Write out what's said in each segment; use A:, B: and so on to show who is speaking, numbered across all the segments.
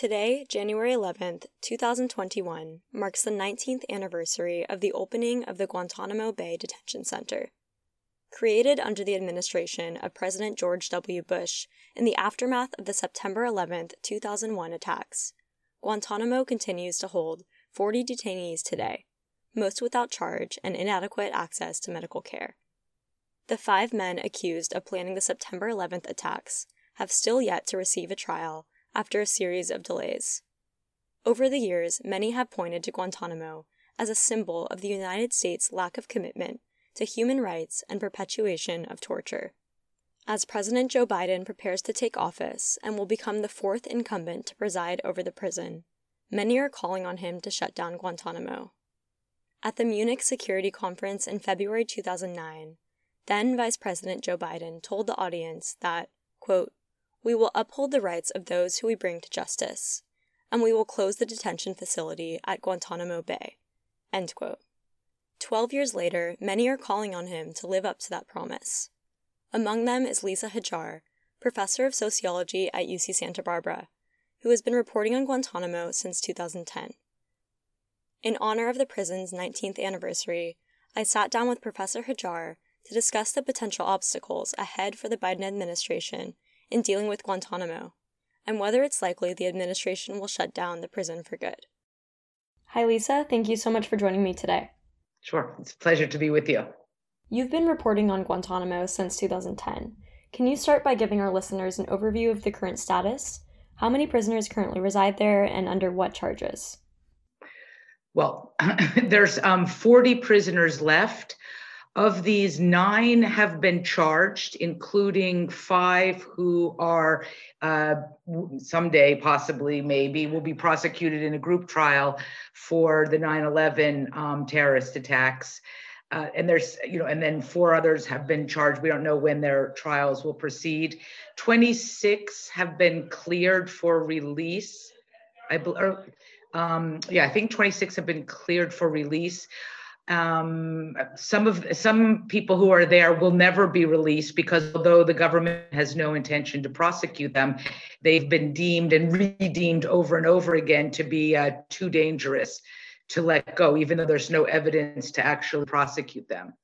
A: Today, January 11th, 2021, marks the 19th anniversary of the opening of the Guantanamo Bay Detention Center. Created under the administration of President George W. Bush in the aftermath of the September 11, 2001 attacks, Guantanamo continues to hold 40 detainees today, most without charge and inadequate access to medical care. The five men accused of planning the September 11th attacks have still yet to receive a trial after a series of delays. Over the years, many have pointed to Guantanamo as a symbol of the United States' lack of commitment to human rights and perpetuation of torture. As President Joe Biden prepares to take office and will become the fourth incumbent to preside over the prison, many are calling on him to shut down Guantanamo. At the Munich Security Conference in February 2009, then Vice President Joe Biden told the audience that, quote, we will uphold the rights of those who we bring to justice, and we will close the detention facility at Guantanamo Bay. End quote. Twelve years later, many are calling on him to live up to that promise. Among them is Lisa Hajjar, professor of sociology at UC Santa Barbara, who has been reporting on Guantanamo since 2010. In honor of the prison's 19th anniversary, I sat down with Professor Hajjar to discuss the potential obstacles ahead for the Biden administration in dealing with Guantanamo, and whether it's likely the administration will shut down the prison for good. Hi, Lisa. Thank you so much for joining me today.
B: Sure. It's a pleasure to be with you.
A: You've been reporting on Guantanamo since 2010. Can you start by giving our listeners an overview of the current status? How many prisoners currently reside there and under what charges?
B: Well, there's um, 40 prisoners left. Of these, nine have been charged, including five who are uh, someday, possibly, maybe, will be prosecuted in a group trial for the 9 11 um, terrorist attacks. Uh, and there's, you know, and then four others have been charged. We don't know when their trials will proceed. 26 have been cleared for release. I believe, um, yeah, I think 26 have been cleared for release um, some of some people who are there will never be released because although the government has no intention to prosecute them, they've been deemed and redeemed over and over again to be uh, too dangerous to let go, even though there's no evidence to actually prosecute them.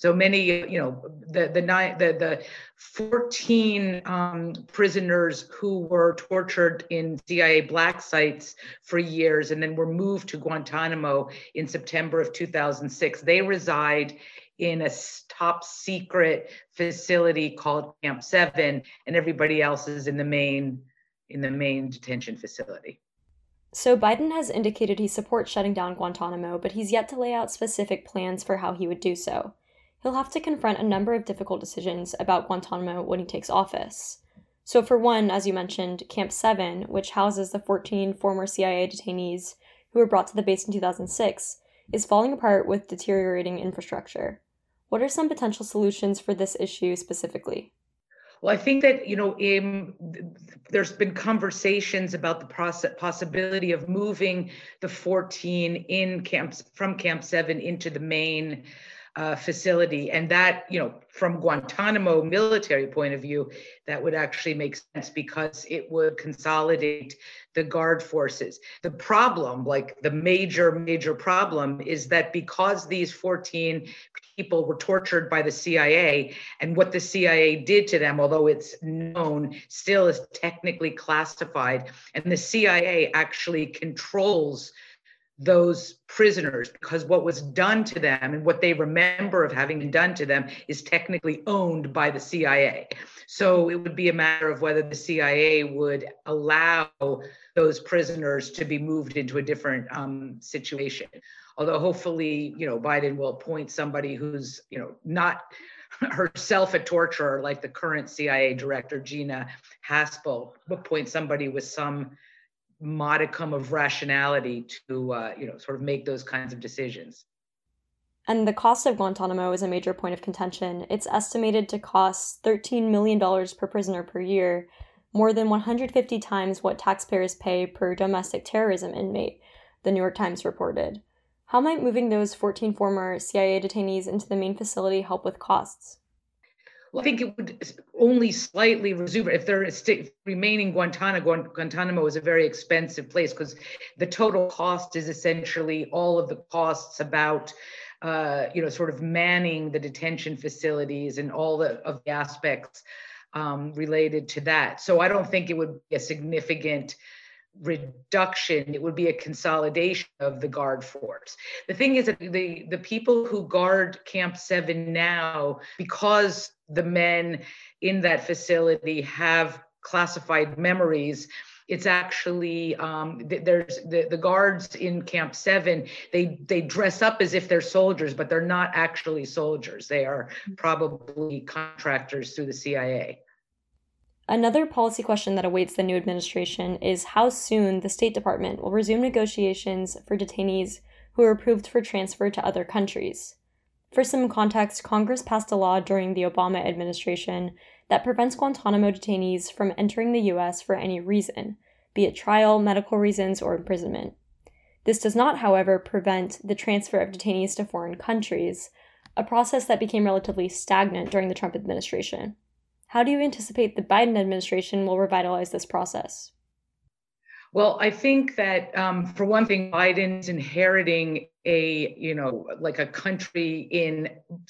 B: So many, you know, the the nine the the 14 um, prisoners who were tortured in CIA black sites for years and then were moved to Guantanamo in September of 2006. They reside in a top secret facility called Camp Seven, and everybody else is in the main in the main detention facility.
A: So Biden has indicated he supports shutting down Guantanamo, but he's yet to lay out specific plans for how he would do so he'll have to confront a number of difficult decisions about Guantanamo when he takes office. So, for one, as you mentioned, Camp 7, which houses the 14 former CIA detainees who were brought to the base in 2006, is falling apart with deteriorating infrastructure. What are some potential solutions for this issue specifically?
B: Well, I think that you know, in, there's been conversations about the process, possibility of moving the 14 in camps from Camp Seven into the main uh, facility. And that, you know, from Guantanamo military point of view, that would actually make sense because it would consolidate the guard forces. The problem, like the major, major problem, is that because these 14 people were tortured by the CIA, and what the CIA did to them, although it's known, still is technically classified. And the CIA actually controls those prisoners because what was done to them and what they remember of having been done to them is technically owned by the CIA. So it would be a matter of whether the CIA would allow those prisoners to be moved into a different um, situation. Although hopefully, you know, Biden will appoint somebody who's, you know, not herself a torturer like the current CIA director Gina Haspel, but appoint somebody with some modicum of rationality to uh, you know sort of make those kinds of decisions.
A: And the cost of guantanamo is a major point of contention. It's estimated to cost $13 million per prisoner per year more than 150 times what taxpayers pay per domestic terrorism inmate the new york times reported. How might moving those 14 former cia detainees into the main facility help with costs
B: Well, I think it would only slightly resume if they're st- remaining Guantanamo. Guantanamo is a very expensive place because the total cost is essentially all of the costs about, uh, you know, sort of manning the detention facilities and all the, of the aspects um, related to that. So I don't think it would be a significant reduction it would be a consolidation of the guard force. The thing is that the the people who guard camp 7 now because the men in that facility have classified memories it's actually um, there's the, the guards in camp 7 they they dress up as if they're soldiers but they're not actually soldiers. They are probably contractors through the cia
A: Another policy question that awaits the new administration is how soon the State Department will resume negotiations for detainees who are approved for transfer to other countries. For some context, Congress passed a law during the Obama administration that prevents Guantanamo detainees from entering the U.S. for any reason, be it trial, medical reasons, or imprisonment. This does not, however, prevent the transfer of detainees to foreign countries, a process that became relatively stagnant during the Trump administration. How do you anticipate the Biden administration will revitalize this process?
B: Well, I think that um, for one thing, Biden's inheriting a you know like a country in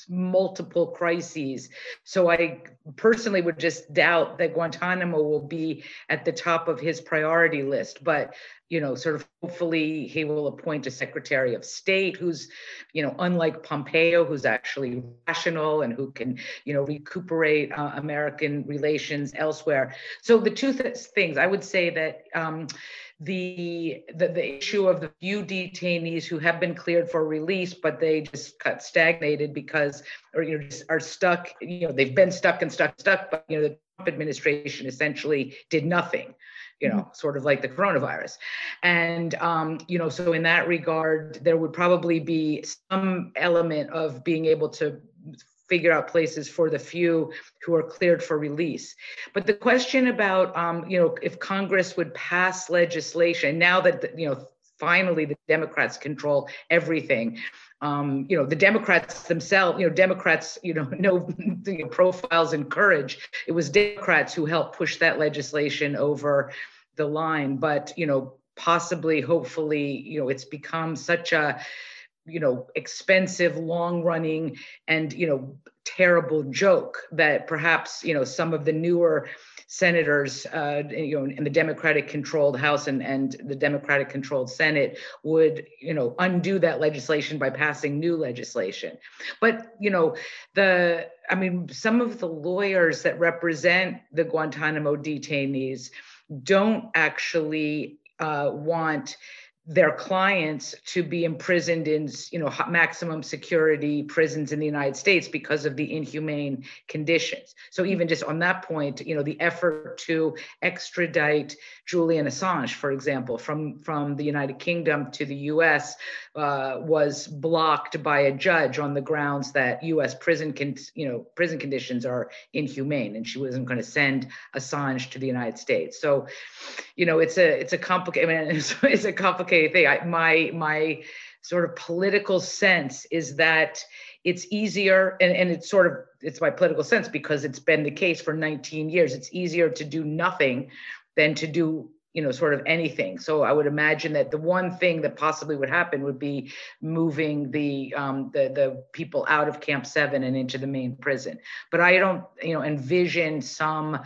B: multiple crises. So i personally would just doubt that guantanamo will be at the top of his priority list but you know sort of hopefully he will appoint a secretary of state who's you know unlike pompeo who's actually rational and who can you know recuperate uh, american relations elsewhere. So the two th- things i would say that um, the, the, the issue of the few detainees who have been cleared for release, but they just got stagnated because, or you know, are stuck. You know, they've been stuck and stuck, stuck. But you know, the Trump administration essentially did nothing. You know, mm-hmm. sort of like the coronavirus, and um, you know, so in that regard, there would probably be some element of being able to figure out places for the few who are cleared for release. But the question about, um, you know, if Congress would pass legislation now that, you know, finally the Democrats control everything. Um, you know, the Democrats themselves, you know, Democrats, you know, the profiles and courage. It was Democrats who helped push that legislation over the line. But, you know, possibly, hopefully, you know, it's become such a, you know expensive long running and you know terrible joke that perhaps you know some of the newer senators uh, you know in the democratic controlled house and, and the democratic controlled senate would you know undo that legislation by passing new legislation. But you know the i mean some of the lawyers that represent the guantanamo detainees don't actually uh, want their clients to be imprisoned in you know maximum security prisons in the United States because of the inhumane conditions. So even just on that point, you know the effort to extradite Julian Assange, for example, from from the United Kingdom to the U.S. Uh, was blocked by a judge on the grounds that U.S. prison con- you know prison conditions are inhumane, and she wasn't going to send Assange to the United States. So, you know, it's a it's a complicated I mean, it's, it's a complicated thing. I, my my sort of political sense is that it's easier and, and it's sort of it's my political sense because it's been the case for 19 years it's easier to do nothing than to do you know sort of anything so i would imagine that the one thing that possibly would happen would be moving the um, the the people out of camp 7 and into the main prison but i don't you know envision some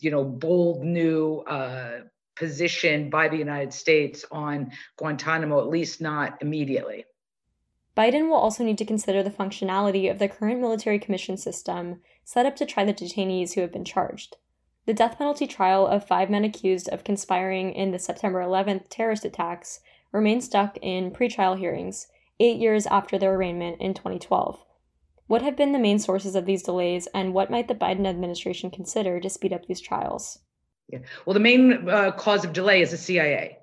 B: you know bold new uh, position by the united states on guantanamo at least not immediately
A: Biden will also need to consider the functionality of the current military commission system set up to try the detainees who have been charged. The death penalty trial of five men accused of conspiring in the September 11th terrorist attacks remains stuck in pretrial hearings eight years after their arraignment in 2012. What have been the main sources of these delays, and what might the Biden administration consider to speed up these trials?
B: Yeah. Well, the main uh, cause of delay is the CIA.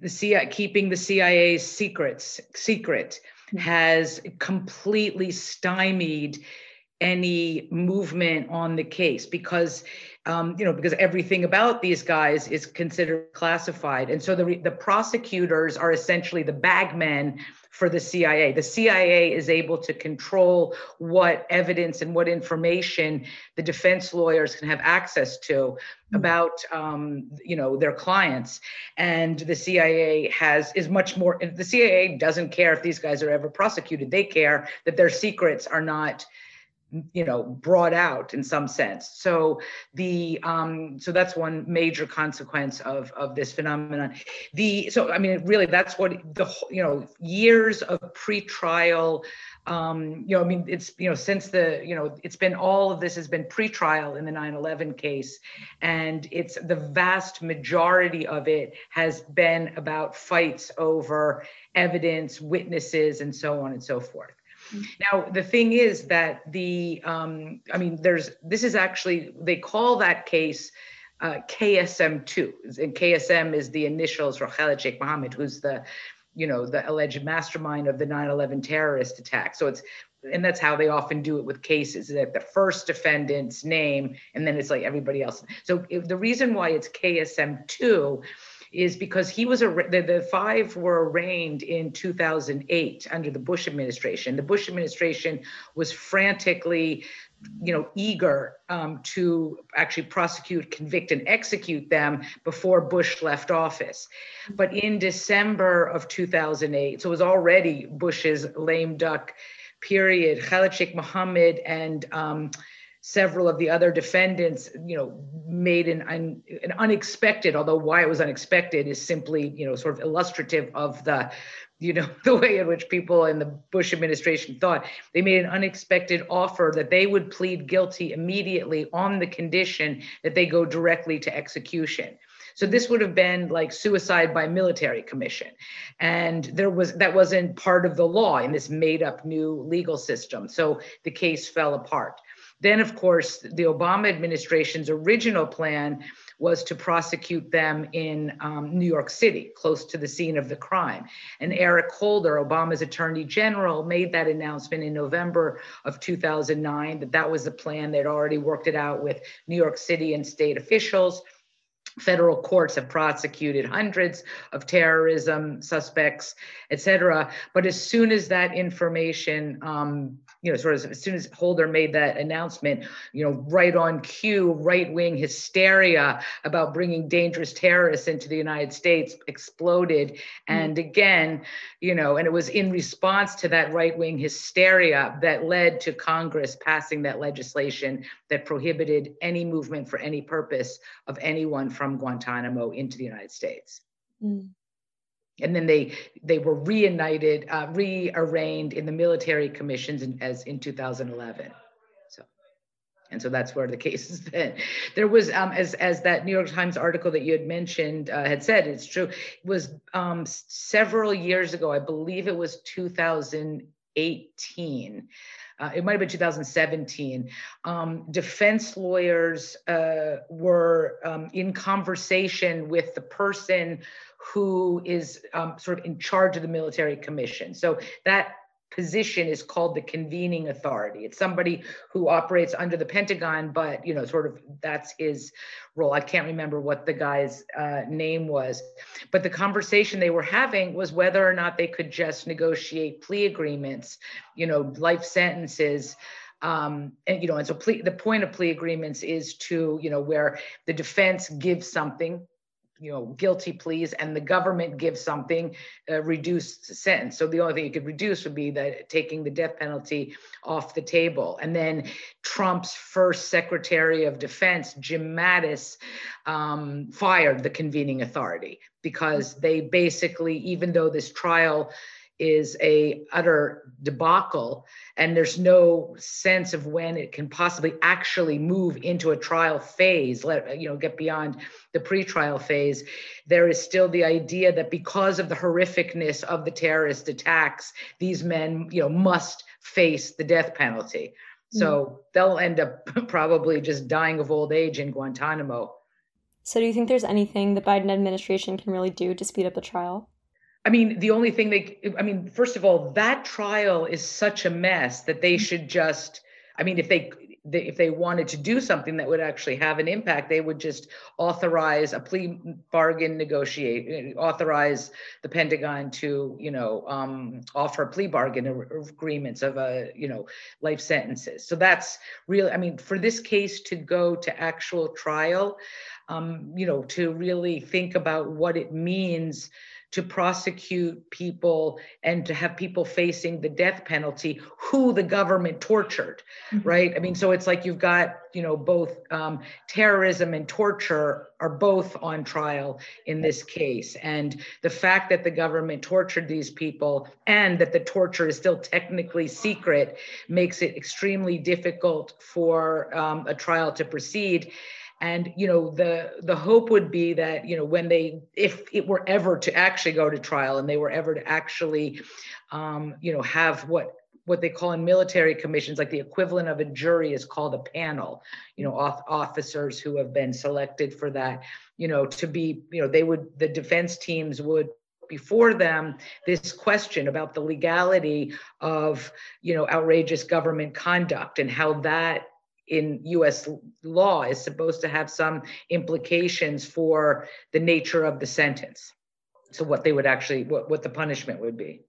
B: The CIA keeping the CIA's secrets secret mm-hmm. has completely stymied any movement on the case because um, you know, because everything about these guys is considered classified. And so the, the prosecutors are essentially the bagmen for the CIA. The CIA is able to control what evidence and what information the defense lawyers can have access to hmm. about um, you know their clients and the cia has is much more the cia doesn't care if these guys are ever prosecuted they care that their secrets are not you know brought out in some sense. So the um so that's one major consequence of of this phenomenon. The so i mean really that's what the you know years of pretrial um you know i mean it's you know since the you know it's been all of this has been pretrial in the 9-11 case and it's the vast majority of it has been about fights over evidence witnesses and so on and so forth now, the thing is that the, um, I mean, there's, this is actually, they call that case uh, KSM2. And KSM is the initials Khalid Sheikh Mohammed, who's the, you know, the alleged mastermind of the 9 11 terrorist attack. So it's, and that's how they often do it with cases that the first defendant's name and then it's like everybody else. So the reason why it's KSM2 is because he was a the, the five were arraigned in 2008 under the Bush administration. The Bush administration was frantically you know eager um, to actually prosecute convict and execute them before bush left office but in december of 2008 so it was already bush's lame duck period khalid sheikh mohammed and um, several of the other defendants, you know, made an, an, an unexpected, although why it was unexpected is simply, you know, sort of illustrative of the, you know, the way in which people in the Bush administration thought. They made an unexpected offer that they would plead guilty immediately on the condition that they go directly to execution. So this would have been like suicide by military commission. And there was that wasn't part of the law in this made up new legal system. So the case fell apart. Then, of course, the Obama administration's original plan was to prosecute them in um, New York City, close to the scene of the crime. And Eric Holder, Obama's attorney general, made that announcement in November of 2009 that that was the plan. They'd already worked it out with New York City and state officials. Federal courts have prosecuted hundreds of terrorism suspects, et cetera. But as soon as that information um, you know, sort of as soon as Holder made that announcement, you know, right on cue, right wing hysteria about bringing dangerous terrorists into the United States exploded. Mm-hmm. And again, you know, and it was in response to that right wing hysteria that led to Congress passing that legislation that prohibited any movement for any purpose of anyone from Guantanamo into the United States. Mm and then they they were reunited, uh, rearraigned in the military commissions in, as in 2011. So, and so that's where the case has been. There was, um, as as that New York Times article that you had mentioned uh, had said, it's true. It was um, several years ago, I believe it was 2018. Uh, it might have been 2017. Um, defense lawyers uh, were um, in conversation with the person who is um, sort of in charge of the military commission. So that position is called the convening authority. It's somebody who operates under the Pentagon, but you know, sort of that's his role. I can't remember what the guy's uh, name was, but the conversation they were having was whether or not they could just negotiate plea agreements, you know, life sentences. Um, and you know, and so plea, the point of plea agreements is to, you know, where the defense gives something you know guilty pleas and the government gives something uh, reduced sentence. So the only thing you could reduce would be that taking the death penalty off the table. And then trump's first secretary of defense jim mattis um, fired the convening authority because they basically even though this trial is a utter debacle and there's no sense of when it can possibly actually move into a trial phase let you know get beyond the pre-trial phase. There is still the idea that because of the horrificness of the terrorist attacks these men you know must face the death penalty. So mm. they'll end up probably just dying of old age in guantanamo.
A: So do you think there's anything the biden administration can really do to speed up the trial
B: I mean, the only thing they, I mean, first of all, that trial is such a mess that they should just, I mean, if they, if they wanted to do something that would actually have an impact, they would just authorize a plea bargain negotiate, authorize the Pentagon to, you know, um, offer plea bargain agreements of a, you know, life sentences. So that's really, I mean, for this case to go to actual trial, um, you know, to really think about what it means to prosecute people and to have people facing the death penalty who the government tortured mm-hmm. right? I mean so it's like you've got you know both um, terrorism and torture are both on trial in this case. And the fact that the government tortured these people and that the torture is still technically secret makes it extremely difficult for um, a trial to proceed and you know the the hope would be that you know when they if it were ever to actually go to trial and they were ever to actually um, you know have what what they call in military commissions like the equivalent of a jury is called a panel you know officers who have been selected for that you know to be you know they would the defense teams would before them this question about the legality of you know outrageous government conduct and how that in US law is supposed to have some implications for the nature of the sentence. So, what they would actually, what, what the punishment would be.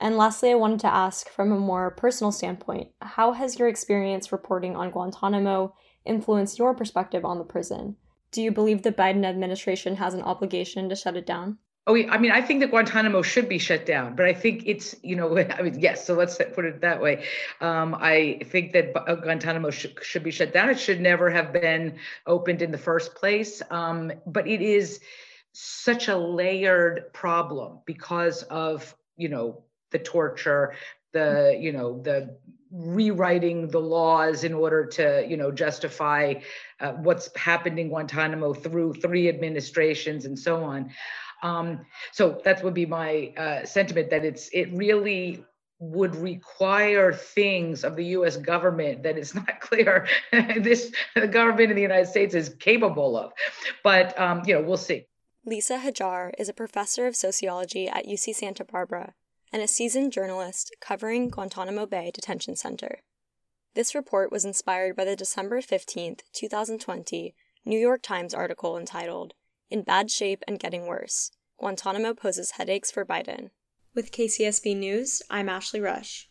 A: And lastly, I wanted to ask from a more personal standpoint how has your experience reporting on Guantanamo influenced your perspective on the prison? Do you believe the Biden administration has an obligation to shut it down?
B: Oh, I mean, I think that Guantanamo should be shut down, but I think it's, you know, I mean, yes. So let's put it that way. Um, I think that uh, Guantanamo sh- should be shut down. It should never have been opened in the first place. Um, but it is such a layered problem because of, you know, the torture, the, you know, the rewriting the laws in order to you know justify uh, what's happened in guantanamo through three administrations and so on um, so that would be my uh, sentiment that it's it really would require things of the U.S. government that it's not clear this the government in the United States is capable of. But um, you know, we'll see.
A: Lisa Hajjar is a professor of sociology at UC Santa Barbara and a seasoned journalist covering Guantanamo Bay Detention Center. This report was inspired by the December 15th, 2020 New York Times article entitled in bad shape and getting worse. Guantanamo poses headaches for Biden. With KCSB News, I'm Ashley Rush.